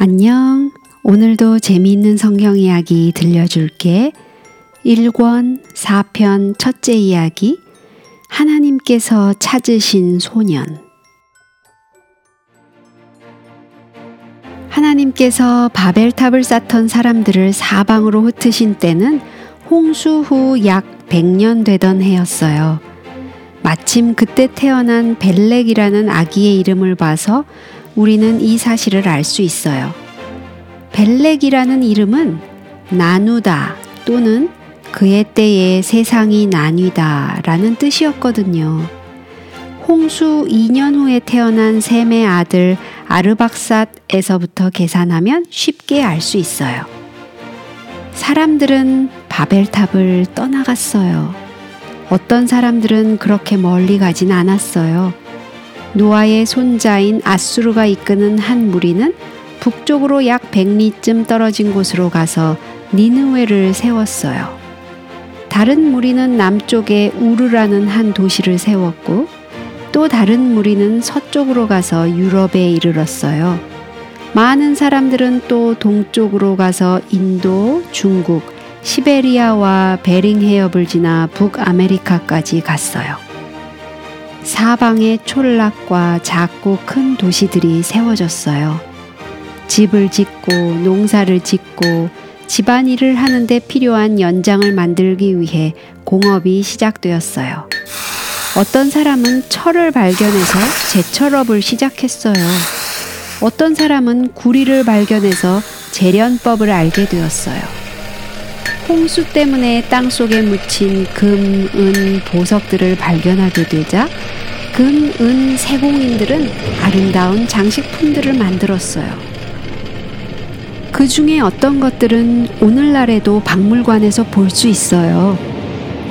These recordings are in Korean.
안녕. 오늘도 재미있는 성경 이야기 들려줄게. 1권 4편 첫째 이야기. 하나님께서 찾으신 소년. 하나님께서 바벨탑을 쌓던 사람들을 사방으로 흩으신 때는 홍수 후 약 100년 되던 해였어요. 마침 그때 태어난 벨렉이라는 아기의 이름을 봐서 우리는 이 사실을 알 수 있어요. 벨렉이라는 이름은 나누다 또는 그의 때에 세상이 나뉘다 라는 뜻이었거든요. 홍수 2년 후에 태어난 셈의 아들 아르박삿에서부터 계산하면 쉽게 알 수 있어요. 사람들은 바벨탑을 떠나갔어요. 어떤 사람들은 그렇게 멀리 가진 않았어요. 노아의 손자인 아수르가 이끄는 한 무리는 북쪽으로 약 100리쯤 떨어진 곳으로 가서 니느웨를 세웠어요. 다른 무리는 남쪽에 우르라는 한 도시를 세웠고 또 다른 무리는 서쪽으로 가서 유럽에 이르렀어요. 많은 사람들은 또 동쪽으로 가서 인도, 중국, 시베리아와 베링 해협을 지나 북아메리카까지 갔어요. 사방에 촌락과 작고 큰 도시들이 세워졌어요. 집을 짓고 농사를 짓고 집안일을 하는데 필요한 연장을 만들기 위해 공업이 시작되었어요. 어떤 사람은 철을 발견해서 제철업을 시작했어요. 어떤 사람은 구리를 발견해서 재련법을 알게 되었어요. 홍수 때문에 땅 속에 묻힌 금, 은, 보석들을 발견하게 되자 금, 은, 세공인들은 아름다운 장식품들을 만들었어요. 그 중에 어떤 것들은 오늘날에도 박물관에서 볼 수 있어요.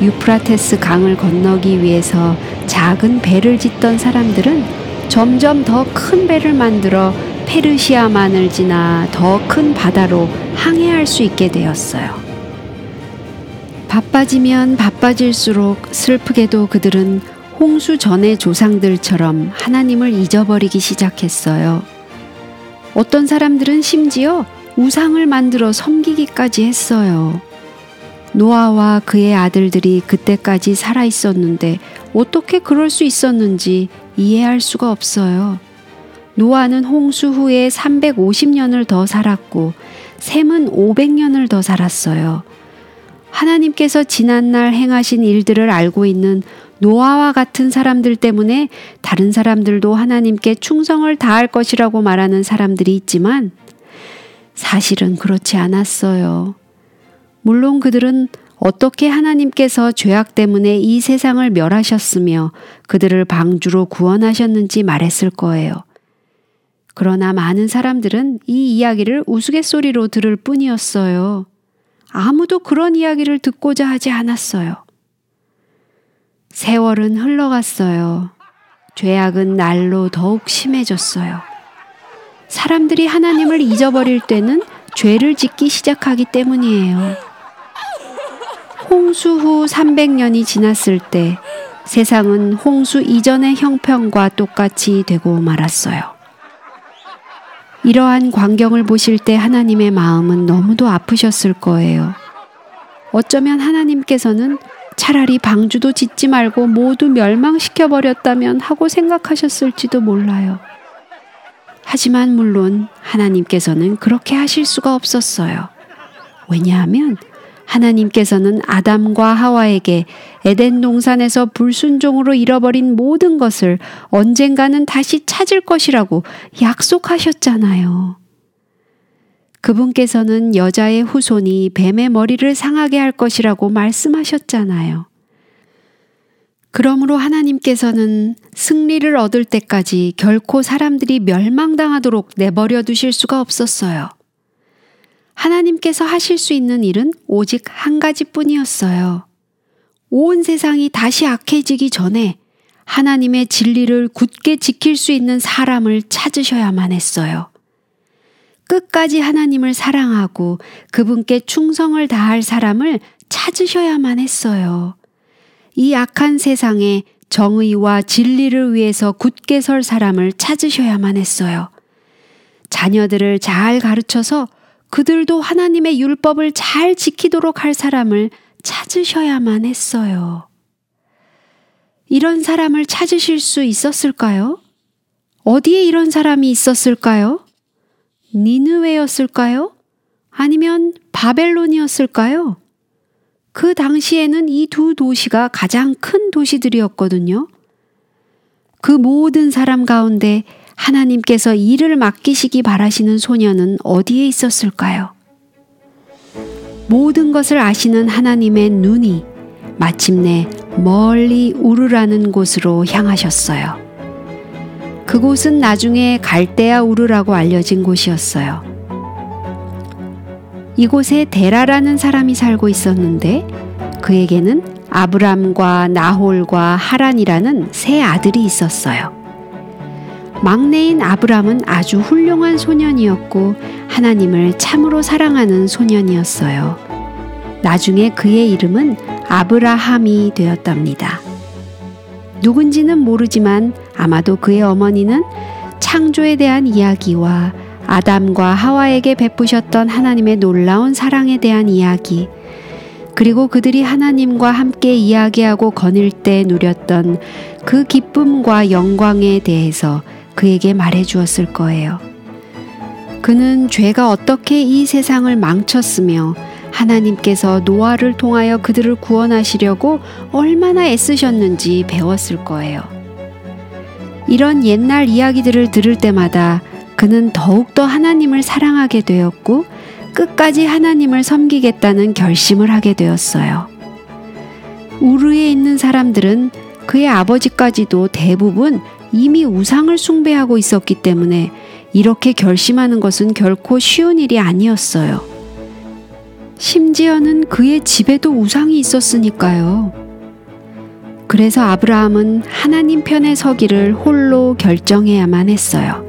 유프라테스 강을 건너기 위해서 작은 배를 짓던 사람들은 점점 더 큰 배를 만들어 페르시아만을 지나 더 큰 바다로 항해할 수 있게 되었어요. 바빠지면 바빠질수록 슬프게도 그들은 홍수 전의 조상들처럼 하나님을 잊어버리기 시작했어요. 어떤 사람들은 심지어 우상을 만들어 섬기기까지 했어요. 노아와 그의 아들들이 그때까지 살아 있었는데 어떻게 그럴 수 있었는지 이해할 수가 없어요. 노아는 홍수 후에 350년을 더 살았고 샘은 500년을 더 살았어요. 하나님께서 지난날 행하신 일들을 알고 있는 노아와 같은 사람들 때문에 다른 사람들도 하나님께 충성을 다할 것이라고 말하는 사람들이 있지만 사실은 그렇지 않았어요. 물론 그들은 어떻게 하나님께서 죄악 때문에 이 세상을 멸하셨으며 그들을 방주로 구원하셨는지 말했을 거예요. 그러나 많은 사람들은 이 이야기를 우스갯소리로 들을 뿐이었어요. 아무도 그런 이야기를 듣고자 하지 않았어요. 세월은 흘러갔어요. 죄악은 날로 더욱 심해졌어요. 사람들이 하나님을 잊어버릴 때는 죄를 짓기 시작하기 때문이에요. 홍수 후 300년이 지났을 때 세상은 홍수 이전의 형편과 똑같이 되고 말았어요. 이러한 광경을 보실 때 하나님의 마음은 너무도 아프셨을 거예요. 어쩌면 하나님께서는 차라리 방주도 짓지 말고 모두 멸망시켜 버렸다면 하고 생각하셨을지도 몰라요. 하지만 물론 하나님께서는 그렇게 하실 수가 없었어요. 왜냐하면 하나님께서는 아담과 하와에게 에덴 동산에서 불순종으로 잃어버린 모든 것을 언젠가는 다시 찾을 것이라고 약속하셨잖아요. 그분께서는 여자의 후손이 뱀의 머리를 상하게 할 것이라고 말씀하셨잖아요. 그러므로 하나님께서는 승리를 얻을 때까지 결코 사람들이 멸망당하도록 내버려 두실 수가 없었어요. 하나님께서 하실 수 있는 일은 오직 한 가지 뿐이었어요. 온 세상이 다시 악해지기 전에 하나님의 진리를 굳게 지킬 수 있는 사람을 찾으셔야만 했어요. 끝까지 하나님을 사랑하고 그분께 충성을 다할 사람을 찾으셔야만 했어요. 이 악한 세상에 정의와 진리를 위해서 굳게 설 사람을 찾으셔야만 했어요. 자녀들을 잘 가르쳐서 그들도 하나님의 율법을 잘 지키도록 할 사람을 찾으셔야만 했어요. 이런 사람을 찾으실 수 있었을까요? 어디에 이런 사람이 있었을까요? 니느웨였을까요? 아니면 바벨론이었을까요? 그 당시에는 이 두 도시가 가장 큰 도시들이었거든요. 그 모든 사람 가운데 하나님께서 일을 맡기시기 바라시는 소녀는 어디에 있었을까요? 모든 것을 아시는 하나님의 눈이 마침내 멀리 우르라는 곳으로 향하셨어요. 그곳은 나중에 갈대아 우르라고 알려진 곳이었어요. 이곳에 데라라는 사람이 살고 있었는데 그에게는 아브람과 나홀과 하란이라는 세 아들이 있었어요. 막내인 아브람은 아주 훌륭한 소년이었고 하나님을 참으로 사랑하는 소년이었어요. 나중에 그의 이름은 아브라함이 되었답니다. 누군지는 모르지만 아마도 그의 어머니는 창조에 대한 이야기와 아담과 하와에게 베푸셨던 하나님의 놀라운 사랑에 대한 이야기, 그리고 그들이 하나님과 함께 이야기하고 거닐 때 누렸던 그 기쁨과 영광에 대해서 그에게 말해 주었을 거예요. 그는 죄가 어떻게 이 세상을 망쳤으며 하나님께서 노아를 통하여 그들을 구원하시려고 얼마나 애쓰셨는지 배웠을 거예요. 이런 옛날 이야기들을 들을 때마다 그는 더욱더 하나님을 사랑하게 되었고 끝까지 하나님을 섬기겠다는 결심을 하게 되었어요. 우르에 있는 사람들은 그의 아버지까지도 대부분 이미 우상을 숭배하고 있었기 때문에 이렇게 결심하는 것은 결코 쉬운 일이 아니었어요. 심지어는 그의 집에도 우상이 있었으니까요. 그래서 아브라함은 하나님 편에 서기를 홀로 결정해야만 했어요.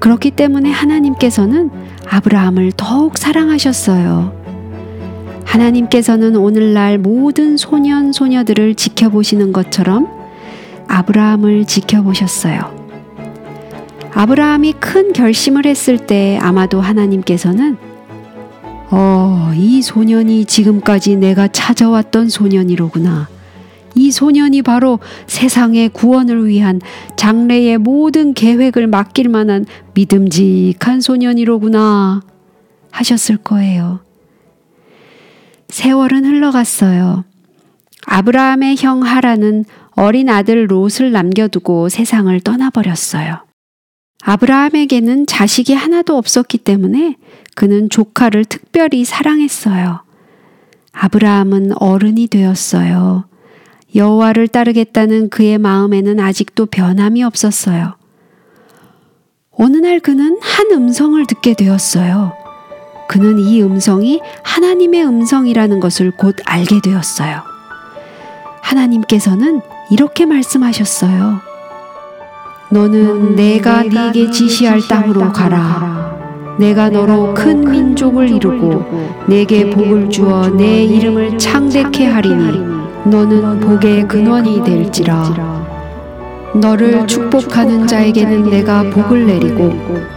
그렇기 때문에 하나님께서는 아브라함을 더욱 사랑하셨어요. 하나님께서는 오늘날 모든 소년, 소녀들을 지켜보시는 것처럼 아브라함을 지켜보셨어요. 아브라함이 큰 결심을 했을 때 아마도 하나님께서는 어, 이 소년이 지금까지 내가 찾아왔던 소년이로구나. 이 소년이 바로 세상의 구원을 위한 장래의 모든 계획을 맡길 만한 믿음직한 소년이로구나 하셨을 거예요. 세월은 흘러갔어요. 아브라함의 형 하라는 어린 아들 롯을 남겨두고 세상을 떠나버렸어요. 아브라함에게는 자식이 하나도 없었기 때문에 그는 조카를 특별히 사랑했어요. 아브라함은 어른이 되었어요. 여호와를 따르겠다는 그의 마음에는 아직도 변함이 없었어요. 어느 날 그는 한 음성을 듣게 되었어요. 그는 이 음성이 하나님의 음성이라는 것을 곧 알게 되었어요. 하나님께서는 이렇게 말씀하셨어요. 너는 내가 네게 지시할 땅으로 가라. 내가 너로 큰 민족을 이루고 내게 복을 주어 내 이름을 창대케 하리니 너는 복의 근원이 될지라. 너를 축복하는 자에게는 내가 복을 내리고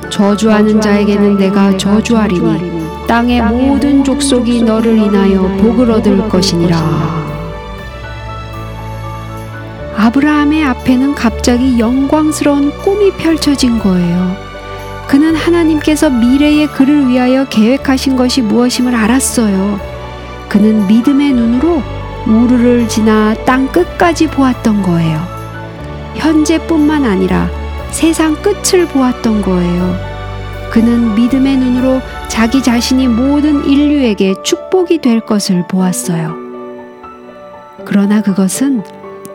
저주하는 자에게는 내가 저주하리니 땅의 모든 족속이 너를 인하여 복을 얻을 것이니라. 아브라함의 앞에는 갑자기 영광스러운 꿈이 펼쳐진 거예요. 그는 하나님께서 미래의 그를 위하여 계획하신 것이 무엇임을 알았어요. 그는 믿음의 눈으로 우르를 지나 땅 끝까지 보았던 거예요. 현재뿐만 아니라 세상 끝을 보았던 거예요. 그는 믿음의 눈으로 자기 자신이 모든 인류에게 축복이 될 것을 보았어요. 그러나 그것은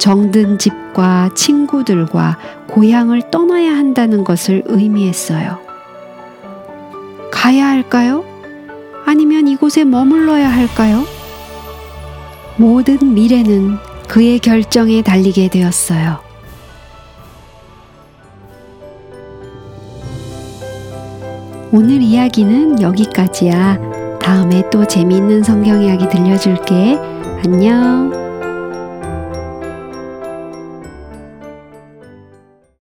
정든 집과 친구들과 고향을 떠나야 한다는 것을 의미했어요. 가야 할까요? 아니면 이곳에 머물러야 할까요? 모든 미래는 그의 결정에 달리게 되었어요. 오늘 이야기는 여기까지야. 다음에 또 재미있는 성경 이야기 들려줄게. 안녕.